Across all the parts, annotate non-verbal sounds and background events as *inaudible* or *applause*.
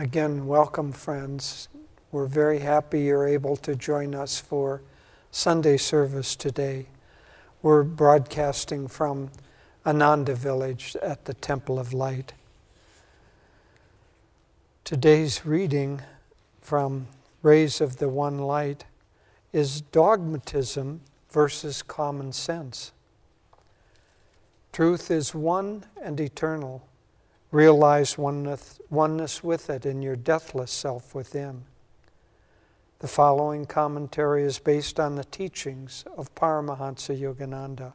Again, welcome, friends. We're very happy you're able to join us for Sunday service today. We're broadcasting from Ananda Village at the Temple of Light. Today's reading from Rays of the One Light is dogmatism versus common sense. Truth is one and eternal. Realize oneness, oneness with it in your deathless self within. The following commentary is based on the teachings of Paramahansa Yogananda.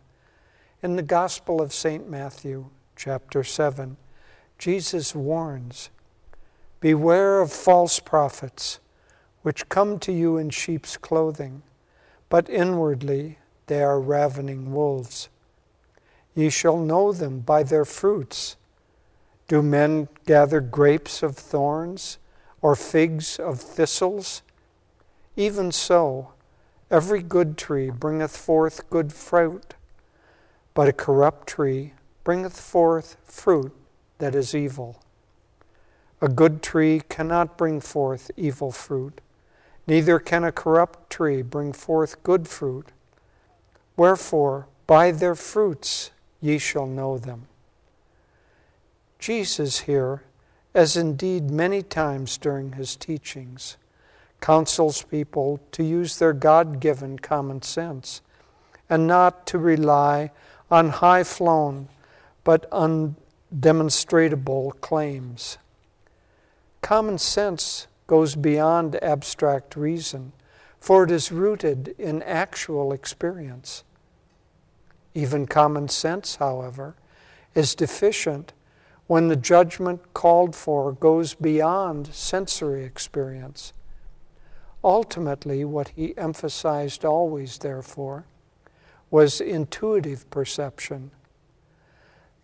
In the Gospel of St. Matthew, chapter 7, Jesus warns Beware of false prophets, which come to you in sheep's clothing, but inwardly they are ravening wolves. Ye shall know them by their fruits. Do men gather grapes of thorns or figs of thistles? Even so, every good tree bringeth forth good fruit, but a corrupt tree bringeth forth fruit that is evil. A good tree cannot bring forth evil fruit, neither can a corrupt tree bring forth good fruit. Wherefore, by their fruits ye shall know them. Jesus here, as indeed many times during his teachings, counsels people to use their God given common sense and not to rely on high flown but undemonstrable claims. Common sense goes beyond abstract reason, for it is rooted in actual experience. Even common sense, however, is deficient when the judgment called for goes beyond sensory experience. Ultimately, what he emphasized always, therefore, was intuitive perception.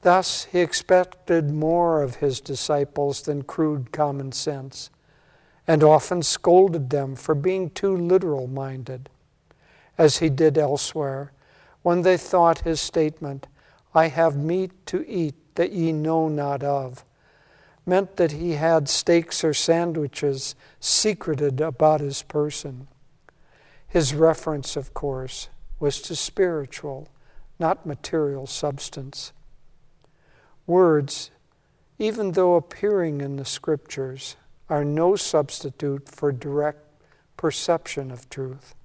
Thus, he expected more of his disciples than crude common sense, and often scolded them for being too literal minded, as he did elsewhere when they thought his statement, I have meat to eat that ye know not of, meant that he had steaks or sandwiches secreted about his person. His reference, of course, was to spiritual, not material substance. Words, even though appearing in the scriptures, are no substitute for direct perception of truth.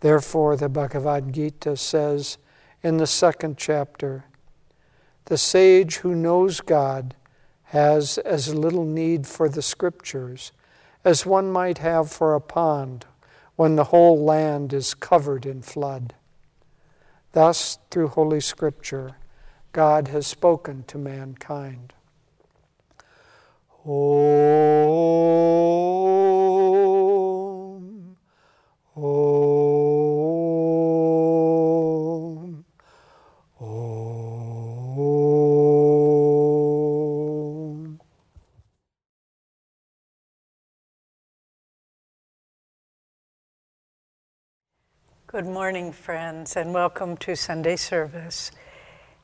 Therefore, the Bhagavad Gita says in the second chapter the sage who knows God has as little need for the scriptures as one might have for a pond when the whole land is covered in flood. Thus, through Holy Scripture, God has spoken to mankind. Om, Good morning, friends, and welcome to Sunday service.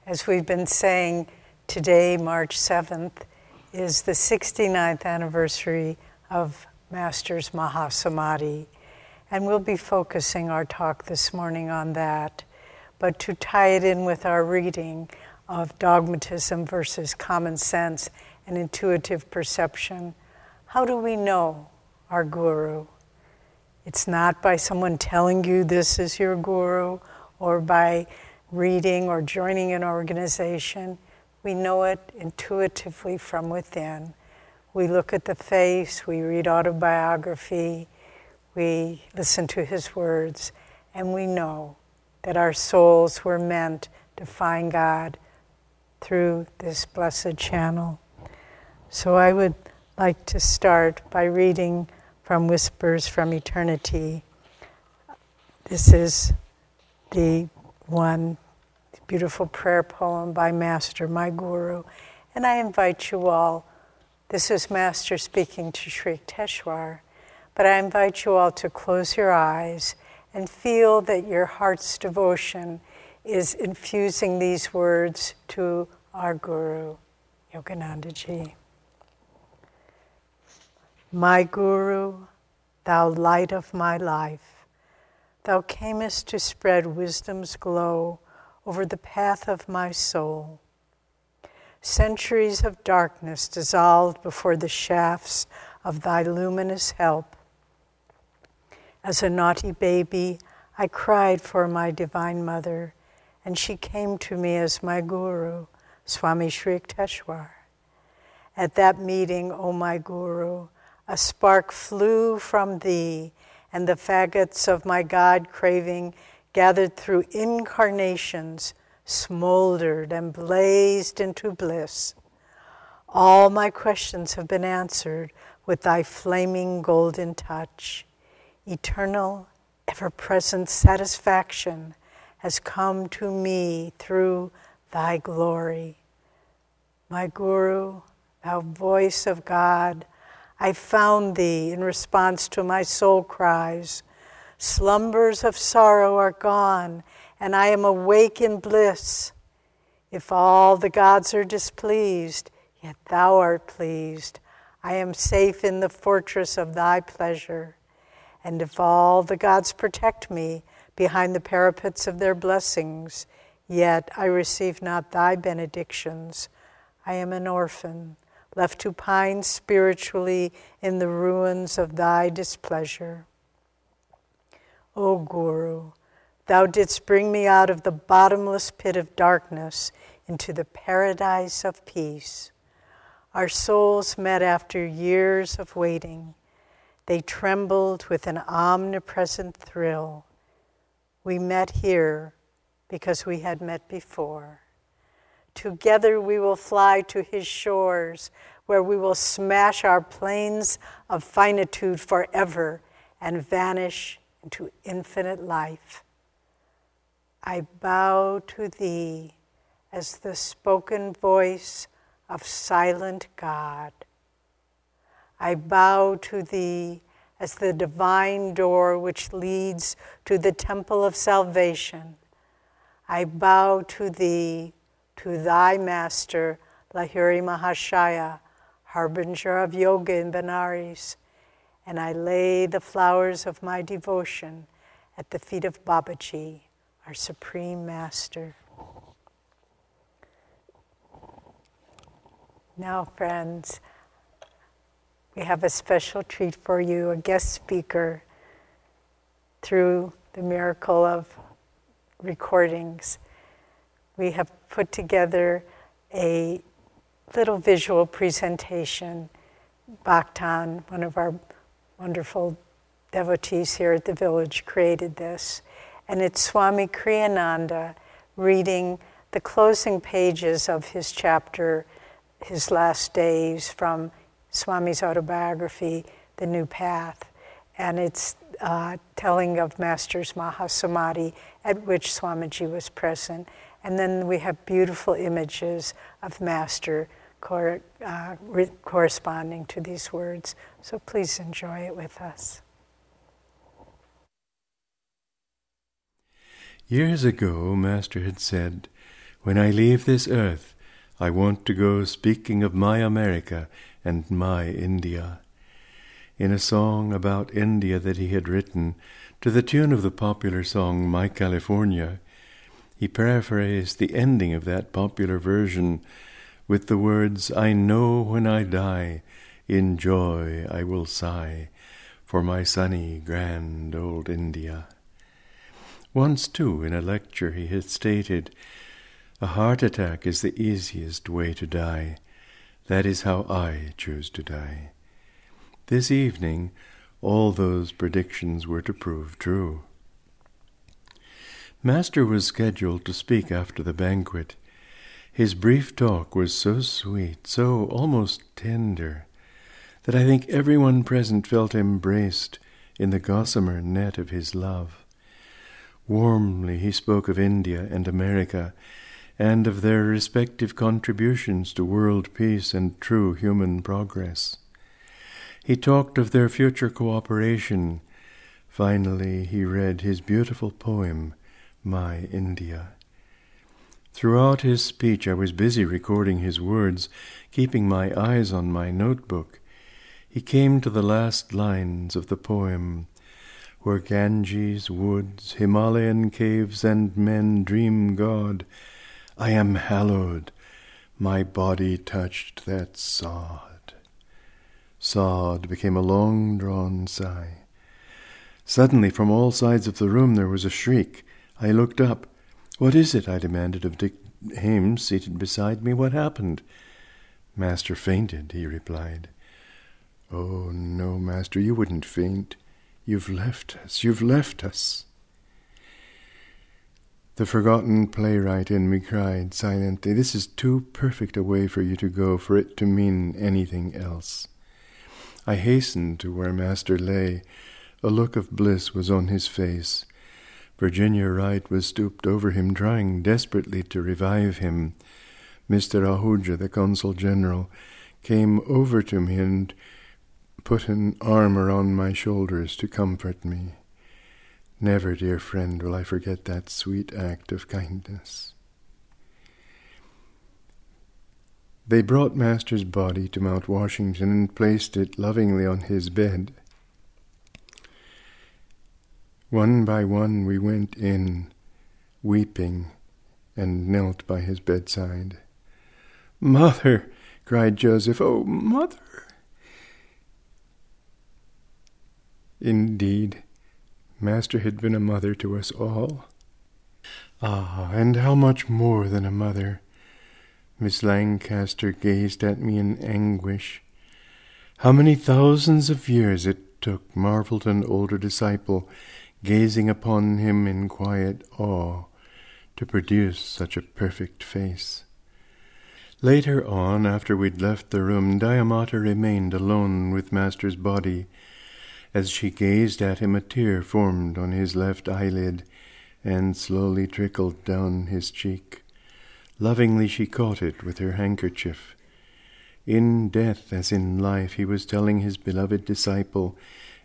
As we've been saying, today, March 7th, is the 69th anniversary of Master's Mahasamadhi, and we'll be focusing our talk this morning on that. But to tie it in with our reading of dogmatism versus common sense and intuitive perception, how do we know our Guru? It's not by someone telling you this is your guru or by reading or joining an organization. We know it intuitively from within. We look at the face, we read autobiography, we listen to his words, and we know that our souls were meant to find God through this blessed channel. So I would like to start by reading from Whispers from Eternity. This is the one beautiful prayer poem by Master, my Guru. And I invite you all, this is Master speaking to Sri Yukteswar, but I invite you all to close your eyes and feel that your heart's devotion is infusing these words to our Guru, Yogananda Ji. My Guru, thou light of my life, thou camest to spread wisdom's glow over the path of my soul. Centuries of darkness dissolved before the shafts of thy luminous help. As a naughty baby, I cried for my Divine Mother, and she came to me as my Guru, Swami Sri Yukteswar. At that meeting, O my Guru, a spark flew from thee, and the faggots of my God craving, gathered through incarnations, smoldered and blazed into bliss. All my questions have been answered with thy flaming golden touch. Eternal, ever present satisfaction has come to me through thy glory. My Guru, thou voice of God, I found thee in response to my soul cries. Slumbers of sorrow are gone, and I am awake in bliss. If all the gods are displeased, yet thou art pleased. I am safe in the fortress of thy pleasure. And if all the gods protect me behind the parapets of their blessings, yet I receive not thy benedictions. I am an orphan, left to pine spiritually in the ruins of thy displeasure. O Guru, thou didst bring me out of the bottomless pit of darkness into the paradise of peace. Our souls met after years of waiting. They trembled with an omnipresent thrill. We met here because we had met before. Together we will fly to his shores, where we will smash our planes of finitude forever and vanish into infinite life. I bow to thee as the spoken voice of silent God. I bow to thee as the divine door which leads to the temple of salvation. I bow to thee to thy master, Lahiri Mahashaya, harbinger of yoga in Benares, and I lay the flowers of my devotion at the feet of Babaji, our supreme master. Now, friends, we have a special treat for you, a guest speaker through the miracle of recordings we have put together a little visual presentation. Bhaktan, one of our wonderful devotees here at the village, created this. And it's Swami Kriyananda reading the closing pages of his chapter, His Last Days, from Swami's autobiography, The New Path. And it's uh, telling of Master's Mahasamadhi, at which Swamiji was present. And then we have beautiful images of Master cor- uh, re- corresponding to these words. So please enjoy it with us. Years ago, Master had said, When I leave this earth, I want to go speaking of my America and my India. In a song about India that he had written, to the tune of the popular song My California, he paraphrased the ending of that popular version with the words, I know when I die, in joy I will sigh for my sunny, grand old India. Once, too, in a lecture, he had stated, A heart attack is the easiest way to die. That is how I choose to die. This evening, all those predictions were to prove true. Master was scheduled to speak after the banquet. His brief talk was so sweet, so almost tender, that I think everyone present felt embraced in the gossamer net of his love. Warmly he spoke of India and America, and of their respective contributions to world peace and true human progress. He talked of their future cooperation. Finally, he read his beautiful poem, my India. Throughout his speech, I was busy recording his words, keeping my eyes on my notebook. he came to the last lines of the poem where Ganges, woods, Himalayan caves, and men dream God. I am hallowed, my body touched that sod. Sod became a long drawn sigh. Suddenly, from all sides of the room, there was a shriek. I looked up. What is it? I demanded of Dick Hames, seated beside me. What happened? Master fainted, he replied. Oh, no, Master, you wouldn't faint. You've left us, you've left us. The forgotten playwright in me cried silently, This is too perfect a way for you to go for it to mean anything else. I hastened to where Master lay. A look of bliss was on his face. Virginia Wright was stooped over him, trying desperately to revive him. Mr. Ahuja, the Consul General, came over to me and put an arm around my shoulders to comfort me. Never, dear friend, will I forget that sweet act of kindness. They brought Master's body to Mount Washington and placed it lovingly on his bed. One by one we went in, weeping, and knelt by his bedside. Mother, cried Joseph, oh, mother! Indeed, Master had been a mother to us all. Ah, and how much more than a mother! Miss Lancaster gazed at me in anguish. How many thousands of years it took, marveled an older disciple, gazing upon him in quiet awe, to produce such a perfect face. Later on, after we'd left the room, Daya Mata remained alone with Master's body as she gazed at him, a tear formed on his left eyelid and slowly trickled down his cheek. Lovingly she caught it with her handkerchief. In death as in life, he was telling his beloved disciple,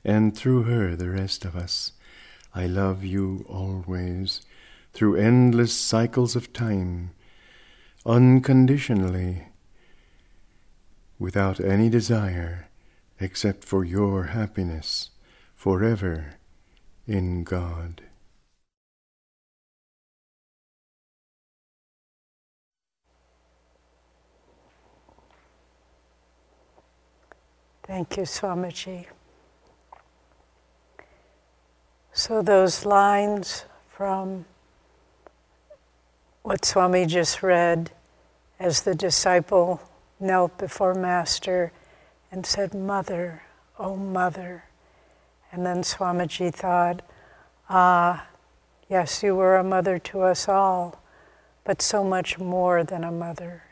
and through her the rest of us, I love you always, through endless cycles of time, unconditionally, without any desire except for your happiness forever in God. Thank you, Swamiji. So, those lines from what Swami just read as the disciple knelt before Master and said, Mother, oh Mother. And then Swamiji thought, Ah, yes, you were a mother to us all, but so much more than a mother.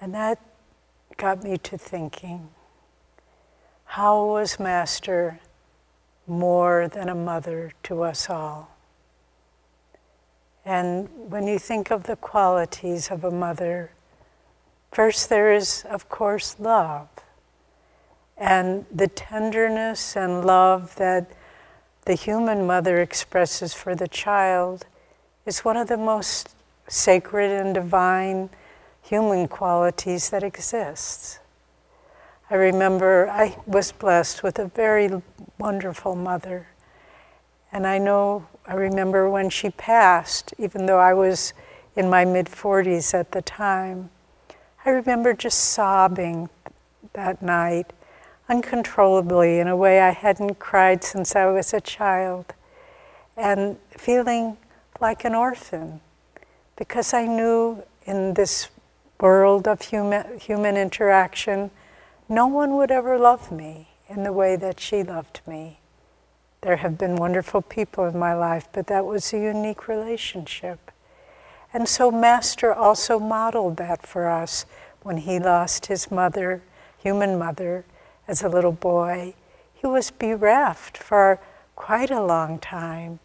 And that got me to thinking how was Master more than a mother to us all? And when you think of the qualities of a mother, First, there is, of course, love. And the tenderness and love that the human mother expresses for the child is one of the most sacred and divine human qualities that exists. I remember I was blessed with a very wonderful mother. And I know, I remember when she passed, even though I was in my mid 40s at the time, I remember just sobbing that night uncontrollably in a way I hadn't cried since I was a child, and feeling like an orphan because I knew in this world of human, human interaction, no one would ever love me in the way that she loved me. There have been wonderful people in my life, but that was a unique relationship. And so, Master also modeled that for us when he lost his mother, human mother, as a little boy. He was bereft for quite a long time.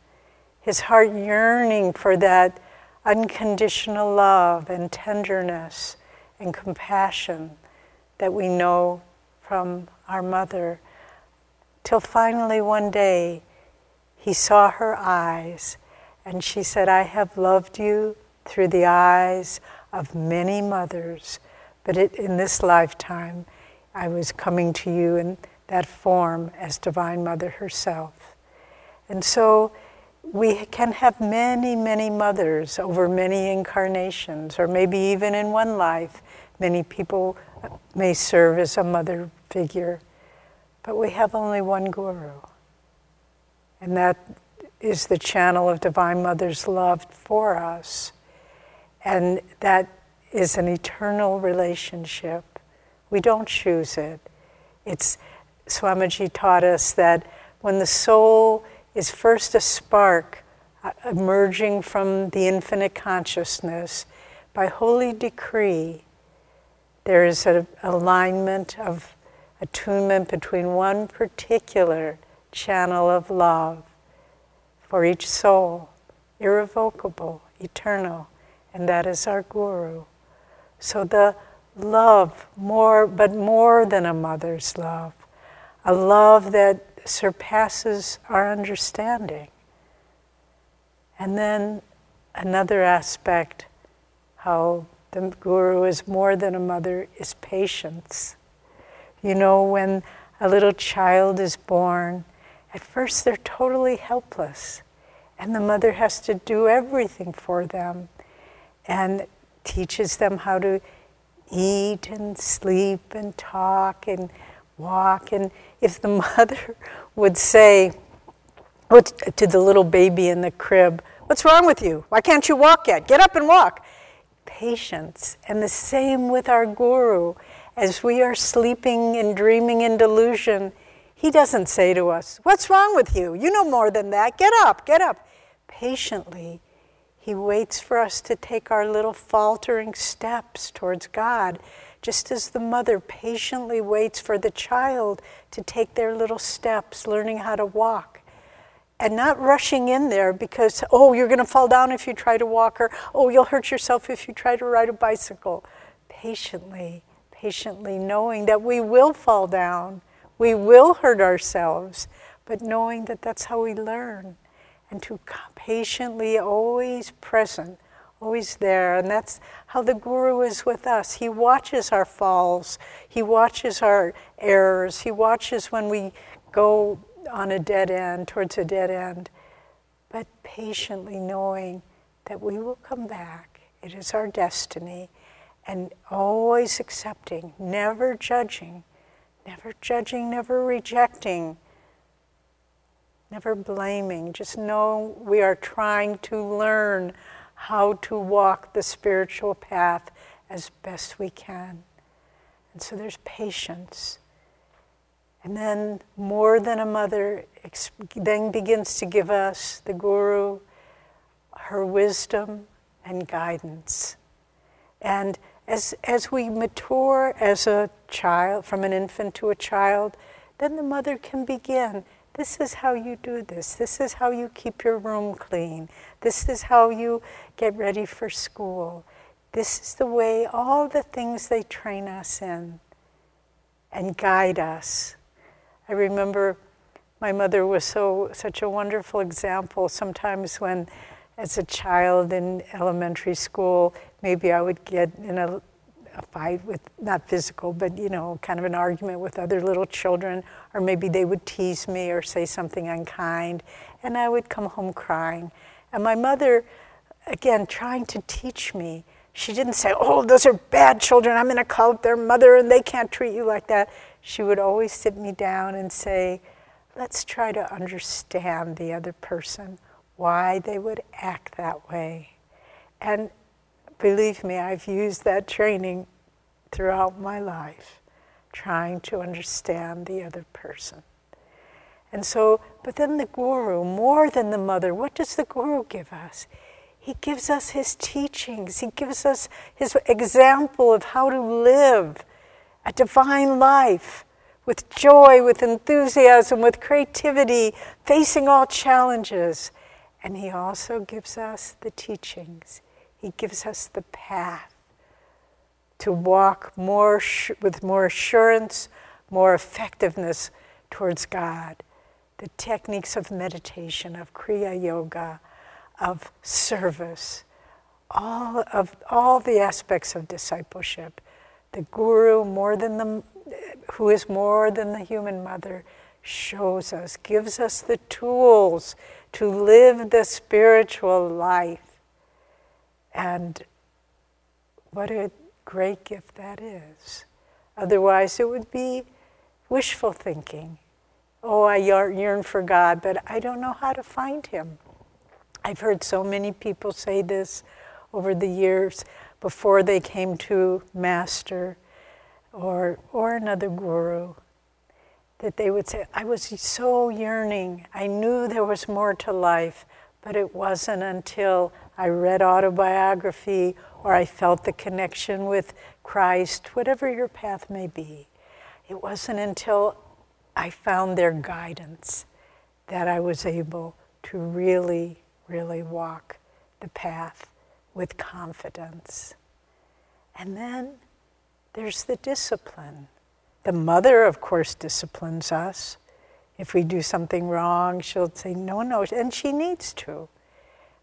His heart yearning for that unconditional love and tenderness and compassion that we know from our mother. Till finally one day he saw her eyes and she said, I have loved you through the eyes of many mothers, but it, in this lifetime, I was coming to you in that form as Divine Mother herself. And so we can have many, many mothers over many incarnations, or maybe even in one life, many people may serve as a mother figure. But we have only one guru. And that is the channel of Divine Mother's love for us. And that is an eternal relationship. We don't choose it. It's Swamiji taught us that when the soul is first a spark uh, emerging from the infinite consciousness, by holy decree, there is an alignment of attunement between one particular channel of love for each soul, irrevocable, eternal, and that is our Guru. So the love, more, but more than a mother's love, a love that surpasses our understanding. And then another aspect, how the Guru is more than a mother, is patience. You know, when a little child is born, at first they're totally helpless, and the mother has to do everything for them and teaches them how to eat and sleep and talk and walk. And if the *laughs* mother would say to the little baby in the crib, What's wrong with you? Why can't you walk yet? Get up and walk. Patience. And the same with our guru. As we are sleeping and dreaming in delusion, he doesn't say to us, What's wrong with you? You know more than that. Get up, get up. Patiently, he waits for us to take our little faltering steps towards God, just as the mother patiently waits for the child to take their little steps, learning how to walk. And not rushing in there because, oh, you're going to fall down if you try to walk, or oh, you'll hurt yourself if you try to ride a bicycle. Patiently, patiently knowing that we will fall down, we will hurt ourselves, but knowing that that's how we learn and to patiently always present, always there. And that's how the Guru is with us. He watches our falls, He watches our errors, He watches when we go on a dead end, towards a dead end, but patiently knowing that we will come back. It is our destiny. And always accepting, never judging, never judging, never rejecting never blaming. Just know we are trying to learn how to walk the spiritual path as best we can. And so there's patience. And then, more than a mother, then begins to give us, the Guru, her wisdom and guidance. And as, as we mature as a child, from an infant to a child, then the mother can begin this is how you do this. This is how you keep your room clean. This is how you get ready for school. This is the way, all the things they train us in and guide us. I remember my mother was so such a wonderful example. Sometimes when as a child in elementary school, maybe I would get in a a fight with, not physical, but you know, kind of an argument with other little children, or maybe they would tease me or say something unkind, and I would come home crying. And my mother, again, trying to teach me, she didn't say, Oh, those are bad children, I'm going to call up their mother and they can't treat you like that. She would always sit me down and say, Let's try to understand the other person, why they would act that way. And Believe me, I've used that training throughout my life, trying to understand the other person. And so, but then the guru, more than the mother, what does the guru give us? He gives us his teachings, he gives us his example of how to live a divine life with joy, with enthusiasm, with creativity, facing all challenges. And he also gives us the teachings. He gives us the path to walk more with more assurance, more effectiveness towards God. The techniques of meditation, of Kriya Yoga, of service, all of all the aspects of discipleship. The guru, more than the who is more than the human mother, shows us, gives us the tools to live the spiritual life. And what a great gift that is. Otherwise, it would be wishful thinking. Oh, I yearn for God, but I don't know how to find Him. I've heard so many people say this over the years before they came to Master or, or another guru that they would say, I was so yearning. I knew there was more to life, but it wasn't until I read autobiography or I felt the connection with Christ, whatever your path may be. It wasn't until I found their guidance that I was able to really, really walk the path with confidence. And then there's the discipline. The mother, of course, disciplines us. If we do something wrong, she'll say, no, no, and she needs to.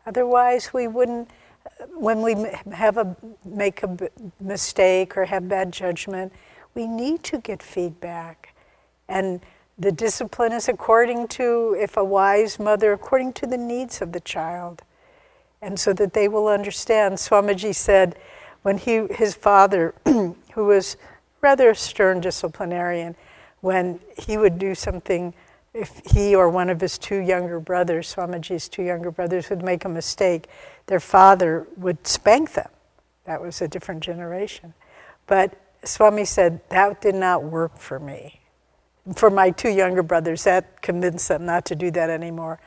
Otherwise, we wouldn't, uh, when we have a, make a mistake or have bad judgment, we need to get feedback. And the discipline is according to, if a wise mother, according to the needs of the child. And so that they will understand. Swamiji said, when he, his father, *clears throat* who was rather a stern disciplinarian, when he would do something, if he or one of his two younger brothers, Swamiji's two younger brothers, would make a mistake, their father would spank them. That was a different generation. But Swami said, that did not work for me. For my two younger brothers, that convinced them not to do that anymore.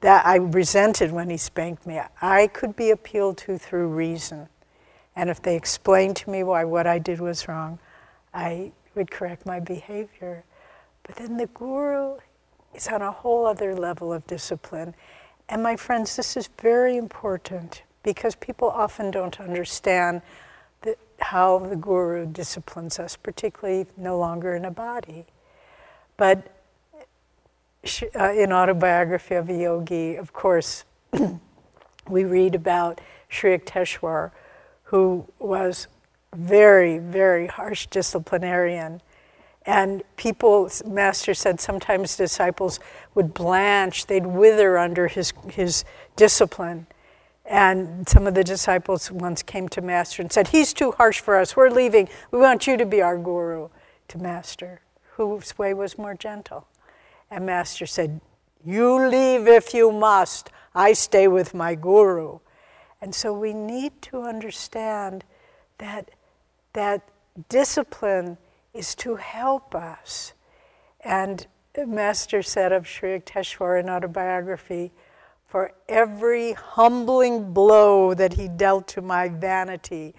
That I resented when he spanked me. I could be appealed to through reason. And if they explained to me why what I did was wrong, I would correct my behavior. But then the guru is on a whole other level of discipline. And my friends, this is very important because people often don't understand how the guru disciplines us, particularly no longer in a body. But uh, in Autobiography of a Yogi, of course, *clears throat* we read about Sri Yukteswar, who was very, very harsh disciplinarian. And people, Master said, sometimes disciples would blanch, they'd wither under his, his discipline. And some of the disciples once came to Master and said, He's too harsh for us, we're leaving, we want you to be our guru. To Master, whose way was more gentle. And Master said, You leave if you must, I stay with my guru. And so we need to understand that, that discipline is to help us. And Master said of Sri Yukteswar in autobiography, for every humbling blow that he dealt to my vanity,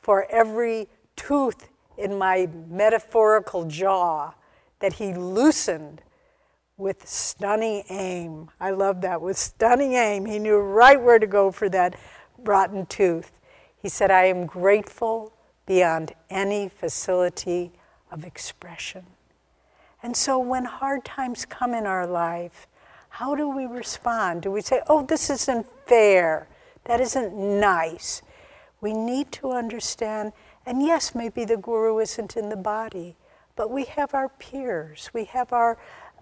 for every tooth in my metaphorical jaw that he loosened with stunning aim. I love that. With stunning aim, he knew right where to go for that rotten tooth. He said, I am grateful beyond any facility of expression. And so when hard times come in our life, how do we respond? Do we say, oh, this isn't fair? That isn't nice. We need to understand, and yes, maybe the guru isn't in the body, but we have our peers, we have our,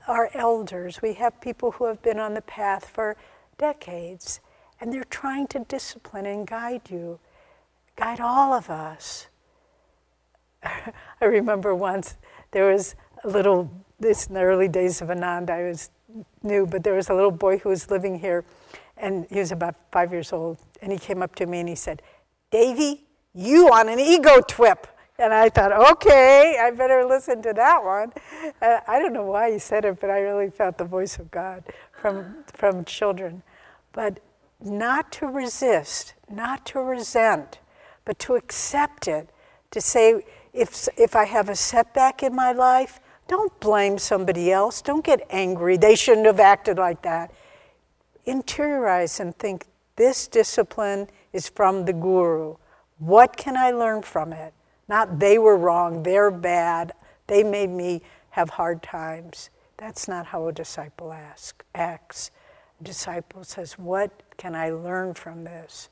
our elders, we have people who have been on the path for decades and they're trying to discipline and guide you, guide all of us. *laughs* I remember once there was a little, this in the early days of Anand, I was new, but there was a little boy who was living here, and he was about five years old, and he came up to me and he said, Devi, you on an ego trip. And I thought, okay, I better listen to that one. Uh, I don't know why he said it, but I really felt the voice of God from, from children. But not to resist, not to resent, but to accept it, to say, if, if I have a setback in my life, don't blame somebody else. Don't get angry. They shouldn't have acted like that. Interiorize and think this discipline is from the guru. What can I learn from it? Not they were wrong, they're bad, they made me have hard times. That's not how a disciple ask, acts. A disciple says, What can I learn from this?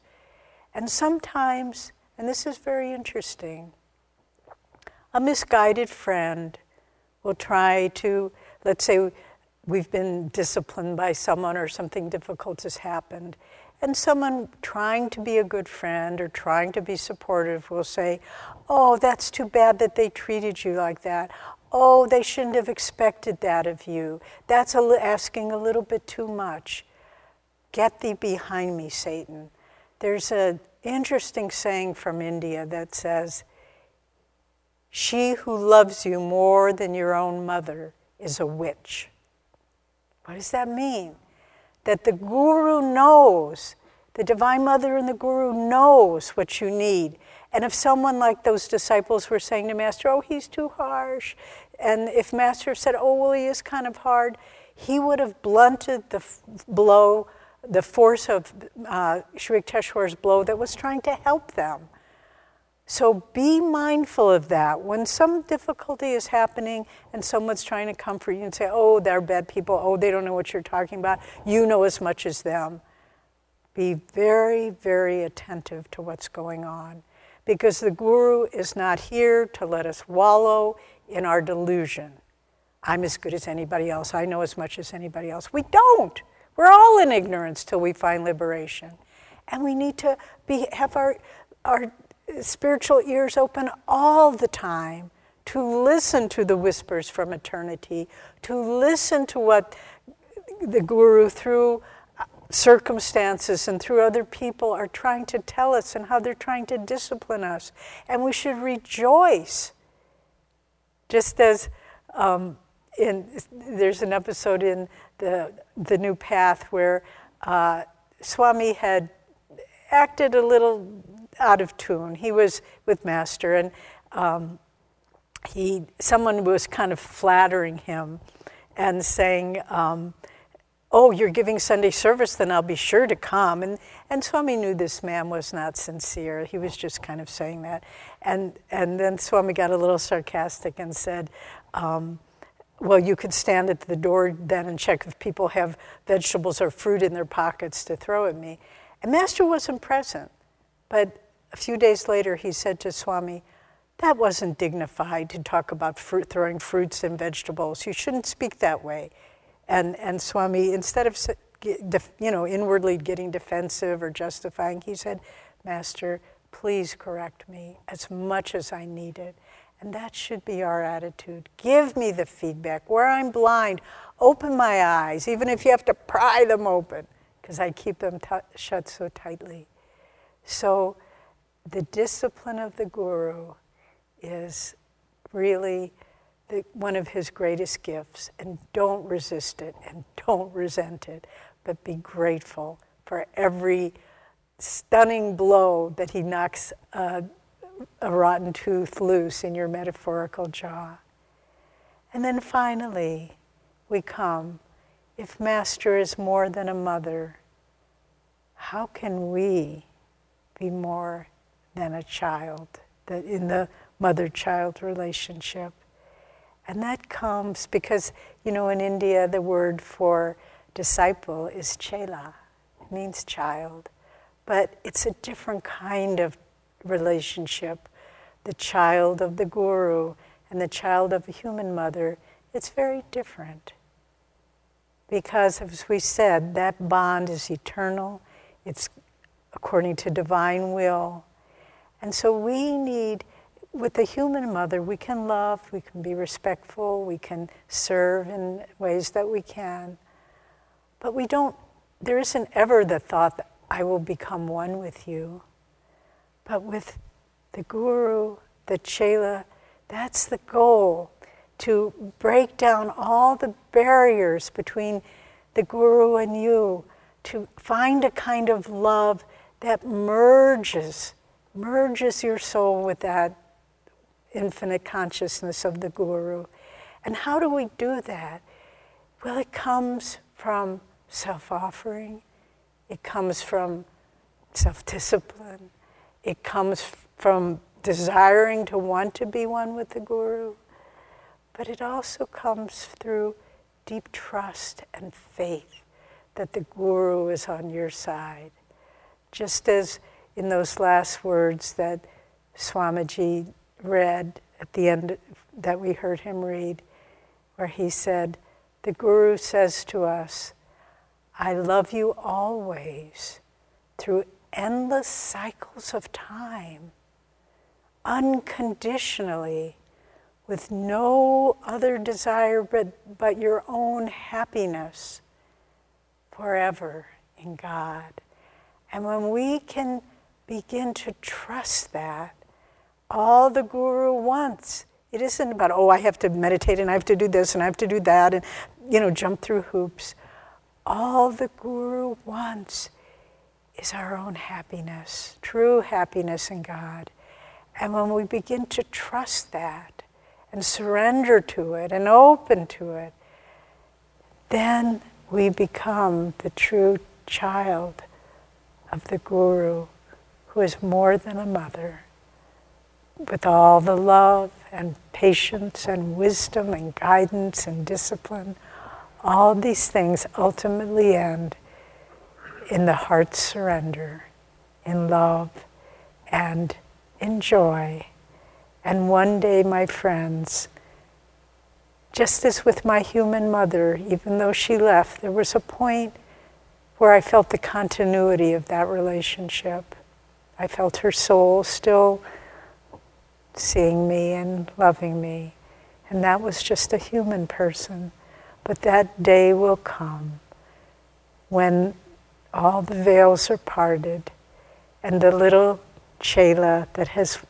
And sometimes, and this is very interesting, a misguided friend will try to, let's say we've been disciplined by someone or something difficult has happened, and someone trying to be a good friend or trying to be supportive will say, Oh, that's too bad that they treated you like that. Oh, they shouldn't have expected that of you. That's a, asking a little bit too much. Get thee behind me, Satan. There's an interesting saying from India that says, She who loves you more than your own mother is a witch. What does that mean? That the Guru knows, the Divine Mother and the Guru knows what you need. And if someone like those disciples were saying to Master, oh, he's too harsh, and if Master said, oh, well, he is kind of hard, he would have blunted the f- blow, the force of uh, Sri Yukteswar's blow that was trying to help them. So be mindful of that. When some difficulty is happening and someone's trying to comfort you and say, oh, they're bad people, oh, they don't know what you're talking about, you know as much as them. Be very, very attentive to what's going on because the Guru is not here to let us wallow in our delusion. I'm as good as anybody else, I know as much as anybody else. We don't. We're all in ignorance till we find liberation. And we need to be, have our, our spiritual ears open all the time to listen to the whispers from eternity, to listen to what the Guru, through circumstances and through other people, are trying to tell us and how they're trying to discipline us. And we should rejoice. Just as um, in, there's an episode in the, the New Path where uh, Swami had acted a little out of tune. He was with Master, and um, he someone was kind of flattering him and saying, um, "Oh, you're giving Sunday service, then I'll be sure to come." And and Swami knew this man was not sincere. He was just kind of saying that, and and then Swami got a little sarcastic and said. Um, well, you could stand at the door then and check if people have vegetables or fruit in their pockets to throw at me. And Master wasn't present. But a few days later, he said to Swami, That wasn't dignified to talk about fruit, throwing fruits and vegetables. You shouldn't speak that way. And, and Swami, instead of you know, inwardly getting defensive or justifying, he said, Master, please correct me as much as I need it. And that should be our attitude. Give me the feedback. Where I'm blind, open my eyes, even if you have to pry them open, because I keep them shut so tightly. So, the discipline of the guru is really the, one of his greatest gifts. And don't resist it and don't resent it, but be grateful for every stunning blow that he knocks a, a rotten tooth loose in your metaphorical jaw. And then finally, we come if Master is more than a mother, how can we be more than a child, that in the mother child relationship. And that comes because, you know, in India, the word for disciple is chela, it means child. But it's a different kind of relationship. The child of the guru and the child of a human mother, it's very different. Because, as we said, that bond is eternal, it's according to divine will, and so we need, with the human mother, we can love, we can be respectful, we can serve in ways that we can. But we don't, there isn't ever the thought that I will become one with you. But with the guru, the chela, that's the goal to break down all the barriers between the guru and you, to find a kind of love that merges merges your soul with that infinite consciousness of the Guru. And how do we do that? Well, it comes from self offering, it comes from self discipline, it comes from desiring to want to be one with the Guru, but it also comes through deep trust and faith that the Guru is on your side. Just as in those last words that Swamiji read at the end that we heard him read. where he said, The Guru says to us, I love you always through endless cycles of time, unconditionally, with no other desire but, but your own happiness forever in God. And when we can begin to trust that, all the Guru wants, it isn't about, oh, I have to meditate and I have to do this and I have to do that and, you know, jump through hoops. All the Guru wants is our own happiness, true happiness in God. And when we begin to trust that and surrender to it and open to it, then we become the true child of the Guru who is more than a mother, with all the love and patience and wisdom and guidance and discipline. All these things ultimately end in the heart's surrender, in love, and in joy. And one day, my friends, just as with my human mother, even though she left, there was a point where I felt the continuity of that relationship. I felt her soul still seeing me and loving me. And that was just a human person. But that day will come when all the veils are parted, and the little Chela that has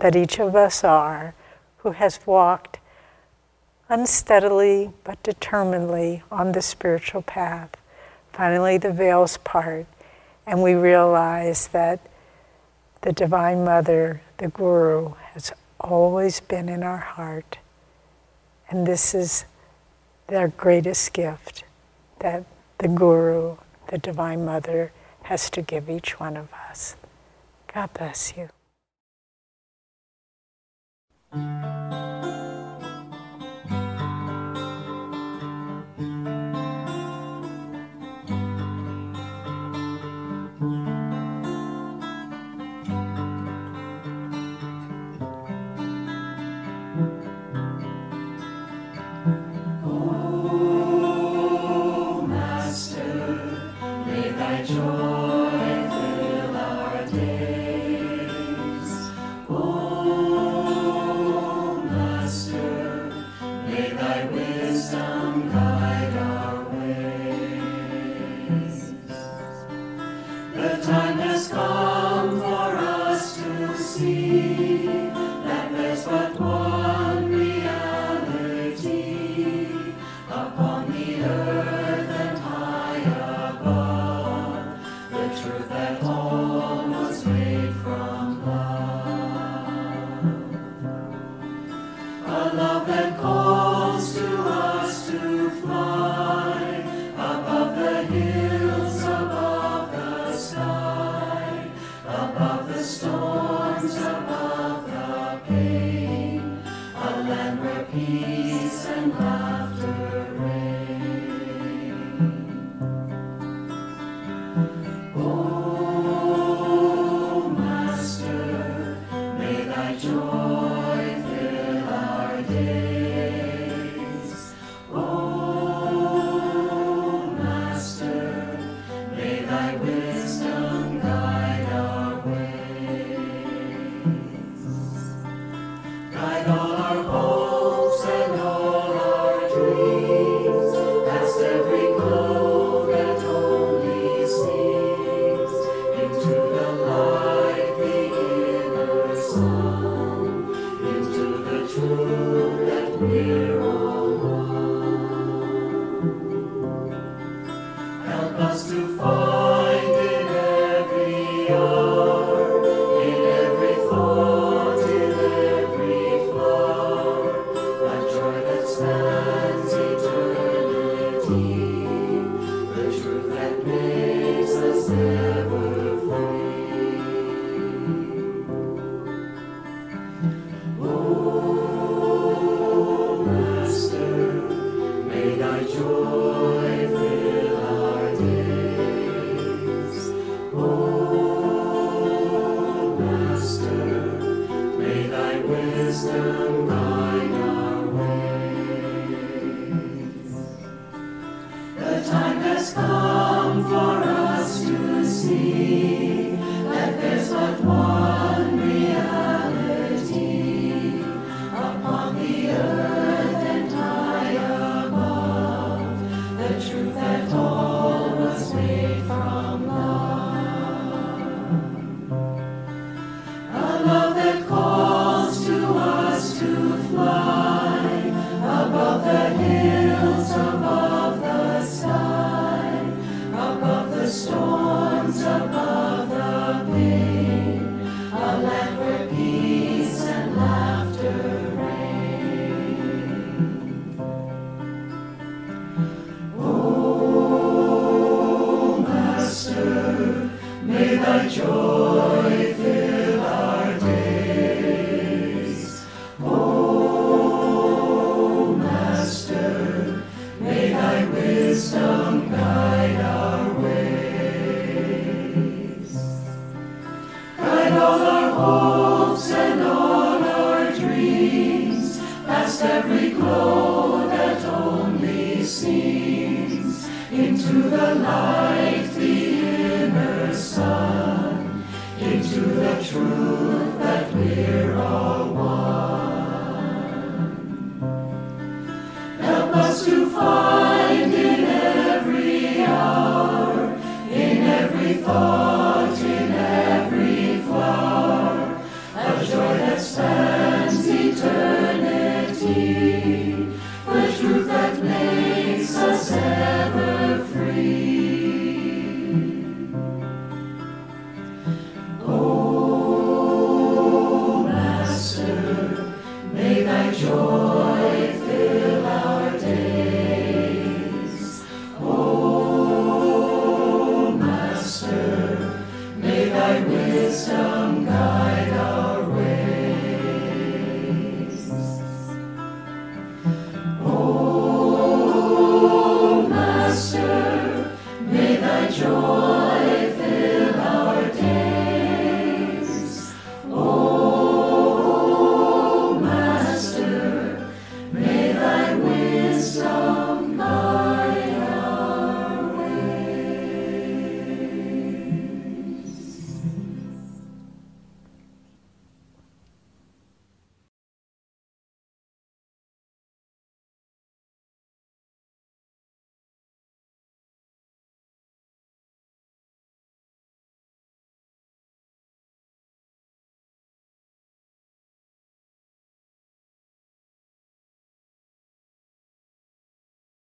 that each of us are, who has walked unsteadily but determinedly on the spiritual path. Finally, the veils part, and we realize that the Divine Mother, the Guru, has always been in our heart. And this is their greatest gift that the Guru the Divine Mother has to give each one of us. God bless you.